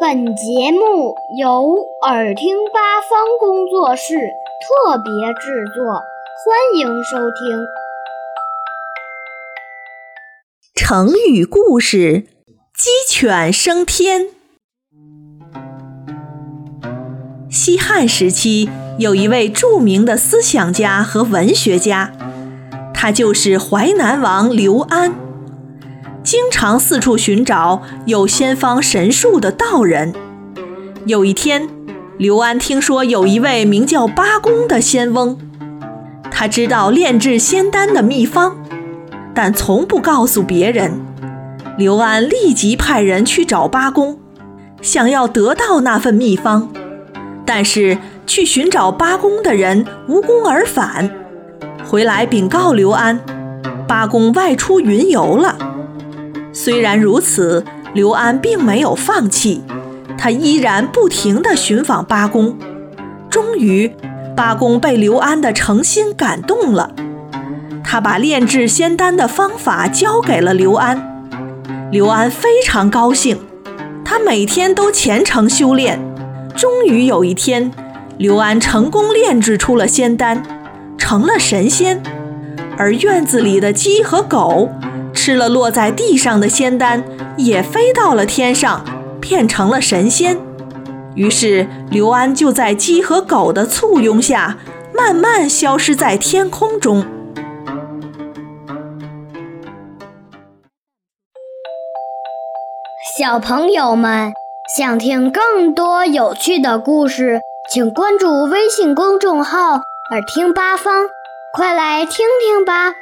本节目由耳听八方工作室特别制作，欢迎收听。成语故事：鸡犬升天。西汉时期，有一位著名的思想家和文学家，他就是淮南王刘安。经常四处寻找有仙方神术的道人。有一天，刘安听说有一位名叫八公的仙翁，他知道炼制仙丹的秘方，但从不告诉别人。刘安立即派人去找八公，想要得到那份秘方，但是去寻找八公的人无功而返，回来禀告刘安，八公外出云游了。虽然如此，刘安并没有放弃，他依然不停地寻访八公。终于，八公被刘安的诚心感动了，他把炼制仙丹的方法交给了刘安。刘安非常高兴，他每天都虔诚修炼。终于有一天，刘安成功炼制出了仙丹，成了神仙。而院子里的鸡和狗。吃了落在地上的仙丹，也飞到了天上，变成了神仙。于是刘安就在鸡和狗的簇拥下，慢慢消失在天空中。小朋友们想听更多有趣的故事，请关注微信公众号“耳听八方”，快来听听吧。